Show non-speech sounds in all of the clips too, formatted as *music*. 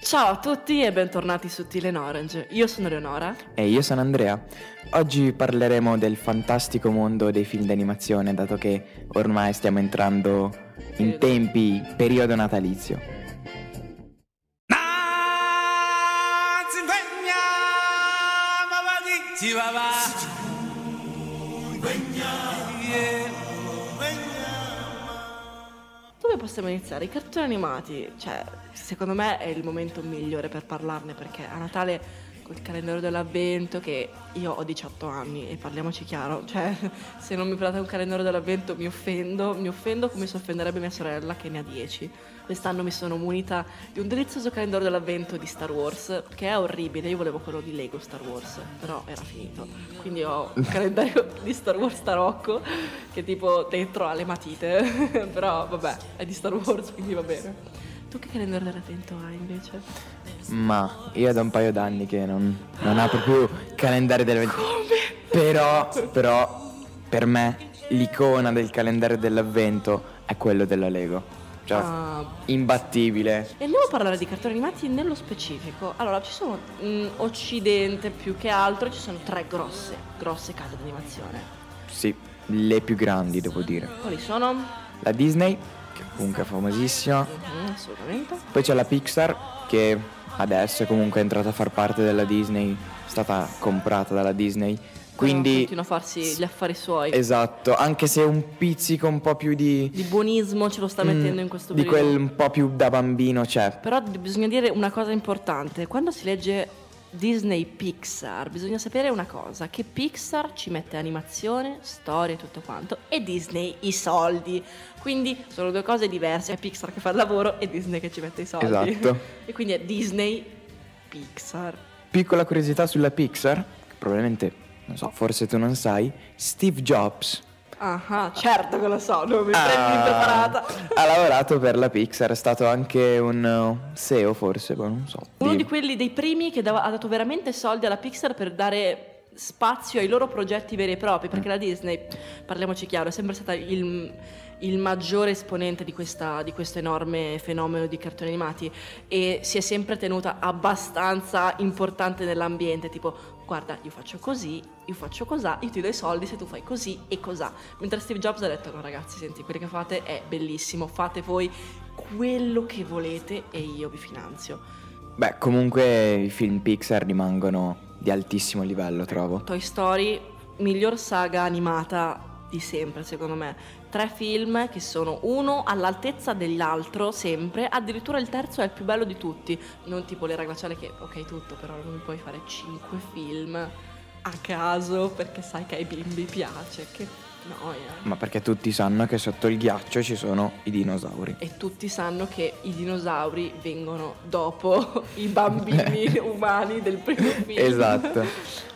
Ciao a tutti e bentornati su Tilen Orange. Io sono Leonora. E io sono Andrea. Oggi parleremo del fantastico mondo dei film d'animazione, dato che ormai stiamo entrando in tempi periodo natalizio. Dove possiamo iniziare? I cartoni animati, cioè, secondo me è il momento migliore per parlarne perché a Natale col calendario dell'avvento che io ho 18 anni e parliamoci chiaro, cioè *laughs* se non mi parlate un calendario dell'avvento mi offendo, mi offendo come si offenderebbe mia sorella che ne ha 10. Quest'anno mi sono munita di un delizioso calendario dell'avvento di Star Wars, che è orribile, io volevo quello di Lego Star Wars, però era finito. Quindi ho un *laughs* calendario di Star Wars Tarocco che tipo dentro ha le matite, *laughs* però vabbè, è di Star Wars, quindi va bene. Tu che calendario dell'avvento hai invece? Ma io da un paio d'anni che non, non apro più calendario dell'avvento. Però, però, per me l'icona del calendario dell'avvento è quello della Lego. Cioè, Ah. imbattibile. E andiamo a parlare di cartoni animati nello specifico. Allora, ci sono in Occidente più che altro, ci sono tre grosse, grosse case di animazione. Sì, le più grandi, devo dire. Quali sono? La Disney, comunque famosissima. Mhm, assolutamente. Poi c'è la Pixar, che adesso è comunque entrata a far parte della Disney, è stata comprata dalla Disney. Quindi, continua a farsi gli affari suoi. esatto, anche se un pizzico un po' più di... di buonismo ce lo sta mettendo in questo Mm, di periodo. quel un po' più da bambino c'è. Però bisogna dire una cosa importante. Quando si legge Disney Pixar, bisogna sapere una cosa, che Pixar ci mette animazione, storia e tutto quanto, e Disney i soldi. Quindi sono due cose diverse, è Pixar che fa il lavoro e Disney che ci mette i soldi. Esatto. *laughs* E quindi è Disney Pixar. Piccola curiosità sulla Pixar, che probabilmente, non so, forse tu non sai, Steve Jobs Ah, certo che lo so, non mi ha- prendi impreparata. ha lavorato per la Pixar, è stato anche un CEO forse, ma non so. Uno di quelli dei primi che dava- ha dato veramente soldi alla Pixar per dare spazio ai loro progetti veri e propri, perché la Disney, parliamoci chiaro, è sempre stata il, il maggiore esponente di, questa- di questo enorme fenomeno di cartoni animati e si è sempre tenuta abbastanza importante nell'ambiente, tipo guarda io faccio così, io faccio cosà, io ti do i soldi se tu fai così e cosà. Mentre Steve Jobs ha detto no ragazzi, senti, quello che fate è bellissimo, fate voi quello che volete e io vi finanzio. Beh, comunque i film Pixar rimangono di altissimo livello, trovo. Toy Story, miglior saga animata di sempre, secondo me. Tre film che sono uno all'altezza dell'altro, sempre. Addirittura il terzo è il più bello di tutti. Non tipo l'era glaciale che, ok, tutto, però non puoi fare cinque film a caso perché sai che ai bimbi piace. Che noia. Ma perché tutti sanno che sotto il ghiaccio ci sono i dinosauri. E tutti sanno che i dinosauri vengono dopo i bambini *laughs* umani del primo film. Esatto.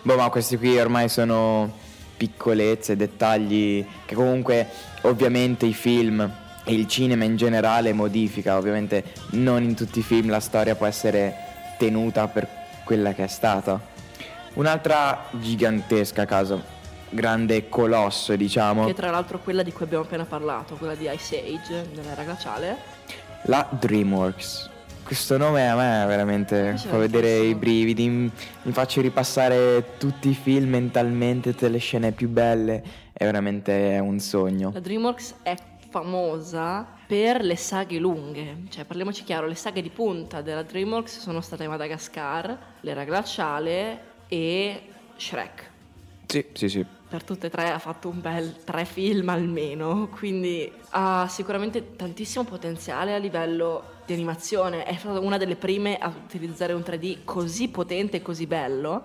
Boh, ma questi qui ormai sono piccolezze, dettagli che comunque ovviamente i film e il cinema in generale modifica, ovviamente non in tutti i film la storia può essere tenuta per quella che è stata. Un'altra gigantesca caso, grande colosso diciamo, Che tra l'altro quella di cui abbiamo appena parlato, quella di Ice Age, dell'era glaciale. la DreamWorks. Questo nome a me veramente fa vedere i brividi, mi mi faccio ripassare tutti i film mentalmente, tutte le scene più belle, è veramente un sogno. La DreamWorks è famosa per le saghe lunghe, cioè parliamoci chiaro, le saghe di punta della DreamWorks sono state Madagascar, l'era glaciale e Shrek. Sì, sì, sì. Per tutte e tre ha fatto un bel tre film almeno, quindi ha sicuramente tantissimo potenziale a livello di animazione. È stata una delle prime a utilizzare un 3D così potente e così bello.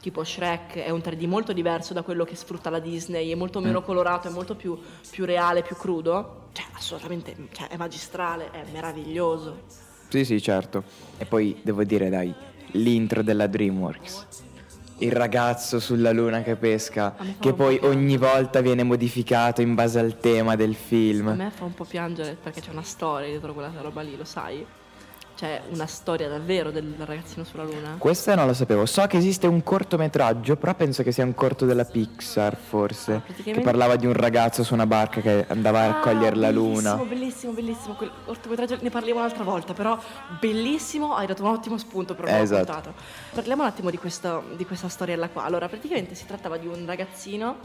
Tipo Shrek è un 3D molto diverso da quello che sfrutta la Disney, è molto meno colorato, è molto più, più reale, più crudo. Cioè, assolutamente, cioè, è magistrale, è meraviglioso. Sì, sì, certo. E poi devo dire, dai, l'intro della DreamWorks. Il ragazzo sulla luna che pesca, A che poi ogni volta viene modificato in base al tema del A film. me fa un po' piangere perché c'è una storia dietro quella roba lì, lo sai? C'è una storia davvero del ragazzino sulla luna? Questa non lo sapevo. So che esiste un cortometraggio, però penso che sia un corto della Pixar, forse. Ah, Che praticamente- parlava di un ragazzo su una barca che andava a raccogliere la luna. Bellissimo, bellissimo, bellissimo. Quel cortometraggio ne parliamo un'altra volta, però bellissimo, hai dato un ottimo spunto per una Esatto. puntata. Parliamo un attimo di, questo- di questa storiella qua. Allora, praticamente si trattava di un ragazzino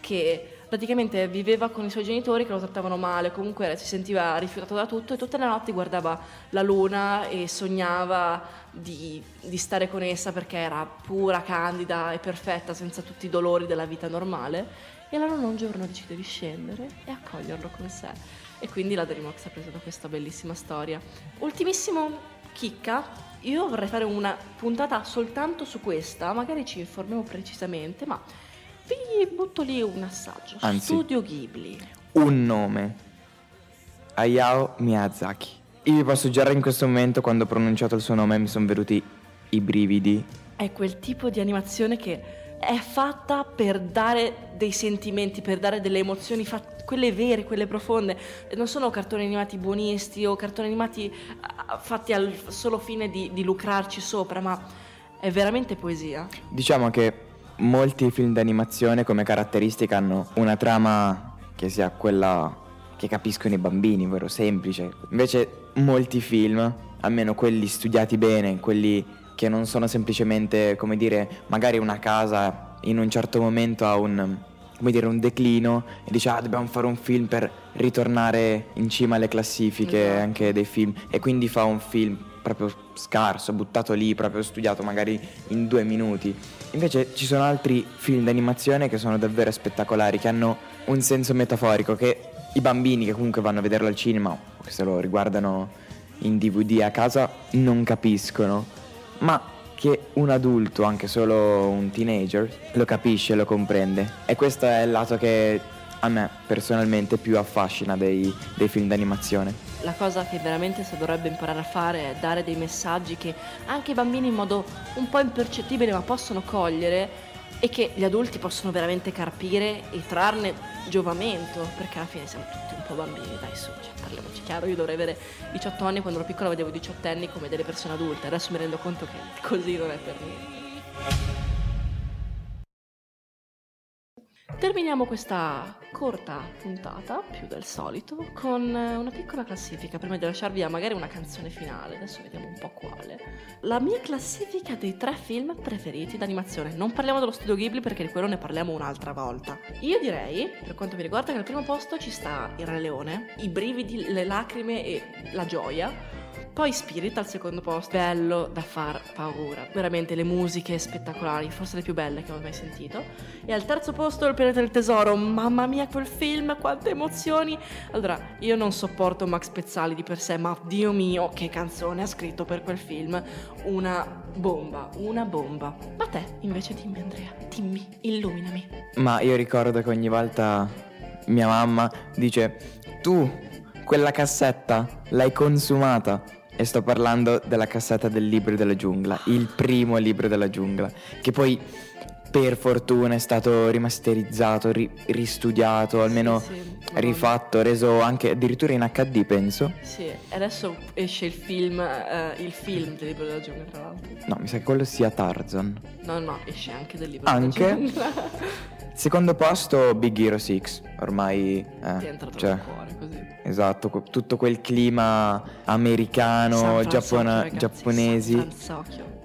che praticamente viveva con i suoi genitori che lo trattavano male, comunque si sentiva rifiutato da tutto e tutte le notti guardava la luna e sognava di, di stare con essa perché era pura, candida e perfetta, senza tutti i dolori della vita normale. E allora un giorno decide di scendere e accoglierlo con sé. E quindi la Dreamworks ha preso da questa bellissima storia. Ultimissimo chicca, io vorrei fare una puntata soltanto su questa, magari ci informiamo precisamente, ma vi butto lì un assaggio. Anzi. Studio Ghibli. Un nome. Hayao Miyazaki. Io vi posso già in questo momento, quando ho pronunciato il suo nome, mi sono venuti i brividi. È quel tipo di animazione che è fatta per dare dei sentimenti, per dare delle emozioni, fat- quelle vere, quelle profonde. Non sono cartoni animati buonisti o cartoni animati ah, fatti al solo fine di, di lucrarci sopra, ma è veramente poesia. Diciamo che molti film d'animazione come caratteristica hanno una trama che sia quella che capiscono i bambini, ovvero semplice. Invece molti film, almeno quelli studiati bene, quelli che non sono semplicemente, come dire, magari una casa in un certo momento ha un, come dire, un declino e dice ah dobbiamo fare un film per ritornare in cima alle classifiche Esatto. anche dei film e quindi fa un film proprio scarso, buttato lì, proprio studiato magari in due minuti. Invece ci sono altri film d'animazione che sono davvero spettacolari, che hanno un senso metaforico che i bambini che comunque vanno a vederlo al cinema o che se lo riguardano in DVD a casa non capiscono, ma che un adulto, anche solo un teenager, lo capisce, lo comprende. E questo è il lato che a me personalmente più affascina dei, dei film d'animazione. La cosa che veramente si dovrebbe imparare a fare è dare dei messaggi che anche i bambini in modo un po' impercettibile ma possono cogliere e che gli adulti possono veramente carpire e trarne giovamento, perché alla fine siamo tutti un po' bambini, dai su, cioè, parliamoci chiaro, io dovrei avere 18 anni, quando ero piccola vedevo 18 anni come delle persone adulte, adesso mi rendo conto che così non è per niente. Terminiamo questa corta puntata, più del solito, con eh, una piccola classifica prima di lasciarvi a magari una canzone finale. Adesso vediamo un po' quale. La mia classifica dei tre film preferiti d'animazione. Non parliamo dello studio Ghibli perché di quello ne parliamo un'altra volta. Io direi, per quanto mi riguarda, che al primo posto ci sta Il Re Leone, i brividi, le lacrime e la gioia. Poi Spirit al secondo posto, bello da far paura. Veramente le musiche spettacolari, forse le più belle che ho mai sentito. E al terzo posto Il pianeta del tesoro, mamma mia quel film, quante emozioni. Allora, io non sopporto Max Pezzali di per sé, ma Dio mio, che canzone ha scritto per quel film. Una bomba, una bomba. Ma te, invece dimmi Andrea, dimmi, illuminami. Ma io ricordo che ogni volta mia mamma dice tu quella cassetta l'hai consumata e sto parlando della cassetta del libro della giungla, il primo libro della giungla, che poi per fortuna è stato rimasterizzato, ri- ristudiato, almeno Sì, sì, rifatto, reso anche addirittura in HD penso. Sì, adesso esce il film, eh, il film del libro della giungla, tra l'altro. No, mi sa che quello sia Tarzan. No, no, esce anche del libro Anche? della giungla. *laughs* Secondo posto Big Hero 6, ormai... eh, Ti è entrato cioè, cuore così. Esatto, tutto quel clima americano, giappona- giapponesi.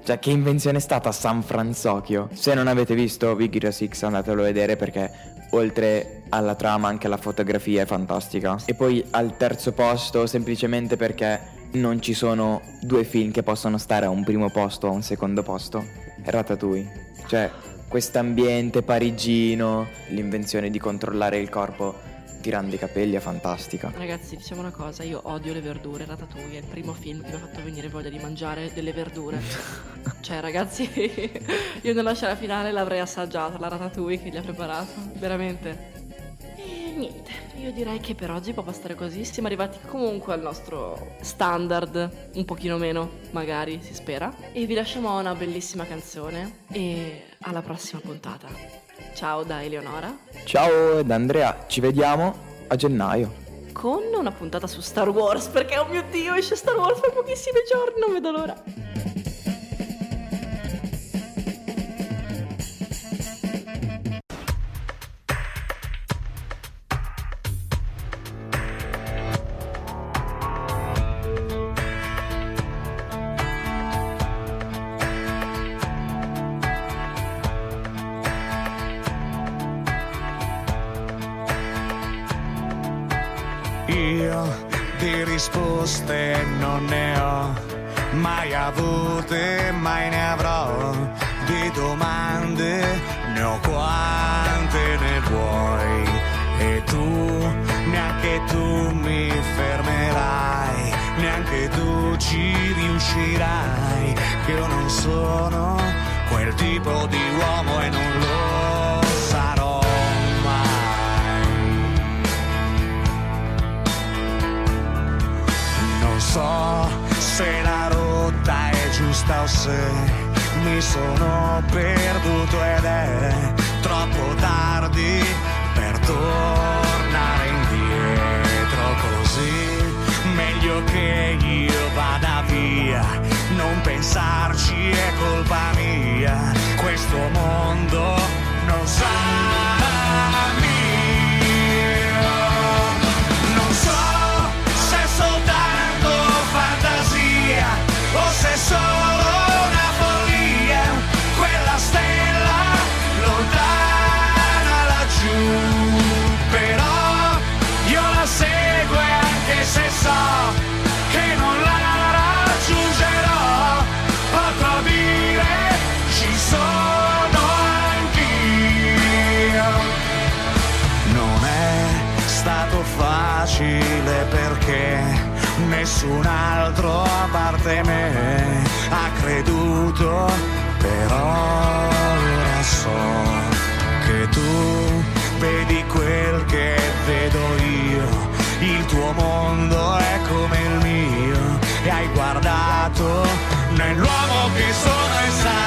Cioè, che invenzione è stata San Francisco? Se non avete visto Big Hero 6, andatelo a vedere perché oltre alla trama anche la fotografia è fantastica. E poi al terzo posto semplicemente perché non ci sono due film che possono stare a un primo posto o a un secondo posto. Ratatouille. Cioè, quest'ambiente parigino, l'invenzione di controllare il corpo tirando i capelli è fantastica. Ragazzi, diciamo una cosa, io odio le verdure, Ratatouille è il primo film che mi ha fatto venire voglia di mangiare delle verdure. *laughs* cioè, ragazzi, *laughs* io nella scena finale l'avrei assaggiata, la Ratatouille che gli ha preparato, veramente. Niente, io direi che per oggi può bastare così. Siamo arrivati comunque al nostro standard, un pochino meno, magari, si spera. E vi lasciamo una bellissima canzone e alla prossima puntata. Ciao da Eleonora. Ciao da Andrea, ci vediamo a gennaio con una puntata su Star Wars, perché oh mio Dio, esce Star Wars per pochissimi giorni, non vedo l'ora. Risposte non ne ho mai avute, mai ne avrò. Di domande ne ho quante ne vuoi. E tu, neanche tu mi fermerai, neanche tu ci riuscirai. Che io non sono quel tipo di uomo e non lo so se la rotta è giusta o se mi sono perduto ed è troppo tardi per tornare nessun altro a parte me ha creduto, però ora so che tu vedi quel che vedo io, il tuo mondo è come il mio e hai guardato nell'uomo che sono e sarò.